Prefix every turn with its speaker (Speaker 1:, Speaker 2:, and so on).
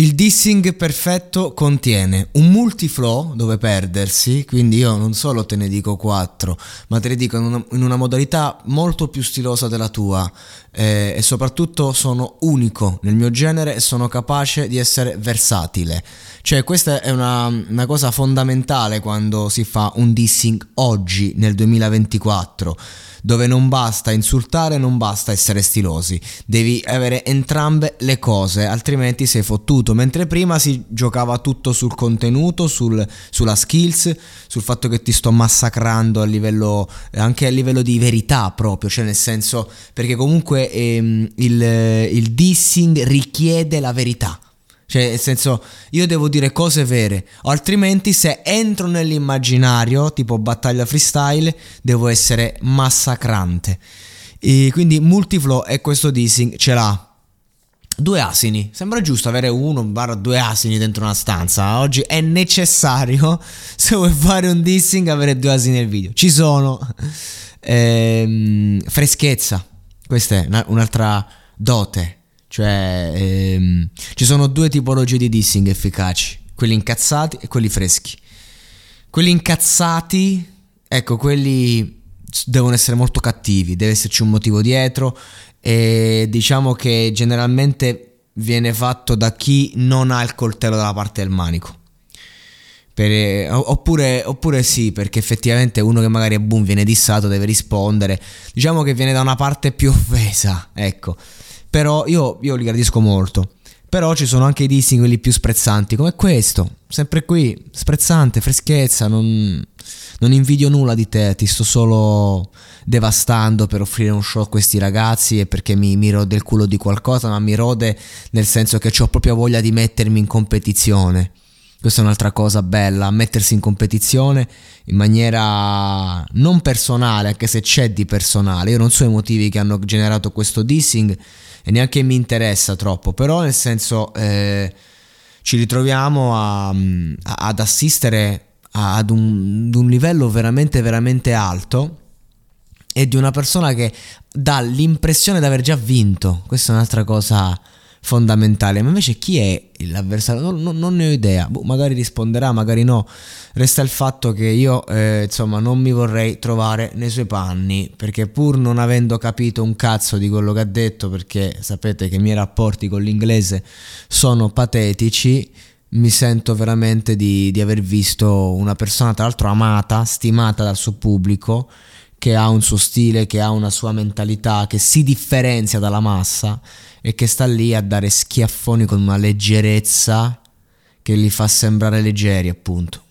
Speaker 1: Il dissing perfetto contiene un multiflow dove perdersi, quindi io non solo te ne dico 4, ma te ne dico in una, in una modalità molto più stilosa della tua. Eh, e soprattutto sono unico nel mio genere e sono capace di essere versatile. Cioè questa è una, una cosa fondamentale quando si fa un dissing oggi nel 2024 dove non basta insultare, non basta essere stilosi, devi avere entrambe le cose, altrimenti sei fottuto, mentre prima si giocava tutto sul contenuto, sul, sulla skills, sul fatto che ti sto massacrando a livello, anche a livello di verità proprio, cioè nel senso, perché comunque ehm, il, il dissing richiede la verità cioè, nel senso, io devo dire cose vere, altrimenti se entro nell'immaginario, tipo battaglia freestyle, devo essere massacrante. E quindi Multiflow e questo dissing ce l'ha. Due asini, sembra giusto avere uno barra due asini dentro una stanza. Oggi è necessario, se vuoi fare un dissing, avere due asini nel video. Ci sono. Ehm, freschezza, questa è un'altra dote cioè, ehm, ci sono due tipologie di dissing efficaci, quelli incazzati e quelli freschi. Quelli incazzati, ecco, quelli devono essere molto cattivi, deve esserci un motivo dietro e diciamo che generalmente viene fatto da chi non ha il coltello dalla parte del manico. Per, oppure, oppure, sì, perché effettivamente uno che magari è boom viene dissato deve rispondere. Diciamo che viene da una parte più offesa, ecco. Però io, io li gradisco molto. Però ci sono anche i dissing quelli più sprezzanti, come questo. Sempre qui, sprezzante, freschezza, non, non invidio nulla di te, ti sto solo devastando per offrire un show a questi ragazzi e perché mi, mi rode il culo di qualcosa, ma mi rode nel senso che ho proprio voglia di mettermi in competizione. Questa è un'altra cosa bella, mettersi in competizione in maniera non personale, anche se c'è di personale. Io non so i motivi che hanno generato questo dissing e neanche mi interessa troppo, però nel senso eh, ci ritroviamo a, a, ad assistere ad un, ad un livello veramente veramente alto e di una persona che dà l'impressione di aver già vinto. Questa è un'altra cosa fondamentale. Ma invece chi è l'avversario? Non, non, non ne ho idea. Boh, magari risponderà, magari no. Resta il fatto che io, eh, insomma, non mi vorrei trovare nei suoi panni. Perché pur non avendo capito un cazzo di quello che ha detto, perché sapete che i miei rapporti con l'inglese sono patetici. Mi sento veramente di, di aver visto una persona, tra l'altro amata, stimata dal suo pubblico, che ha un suo stile, che ha una sua mentalità, che si differenzia dalla massa e che sta lì a dare schiaffoni con una leggerezza che li fa sembrare leggeri, appunto.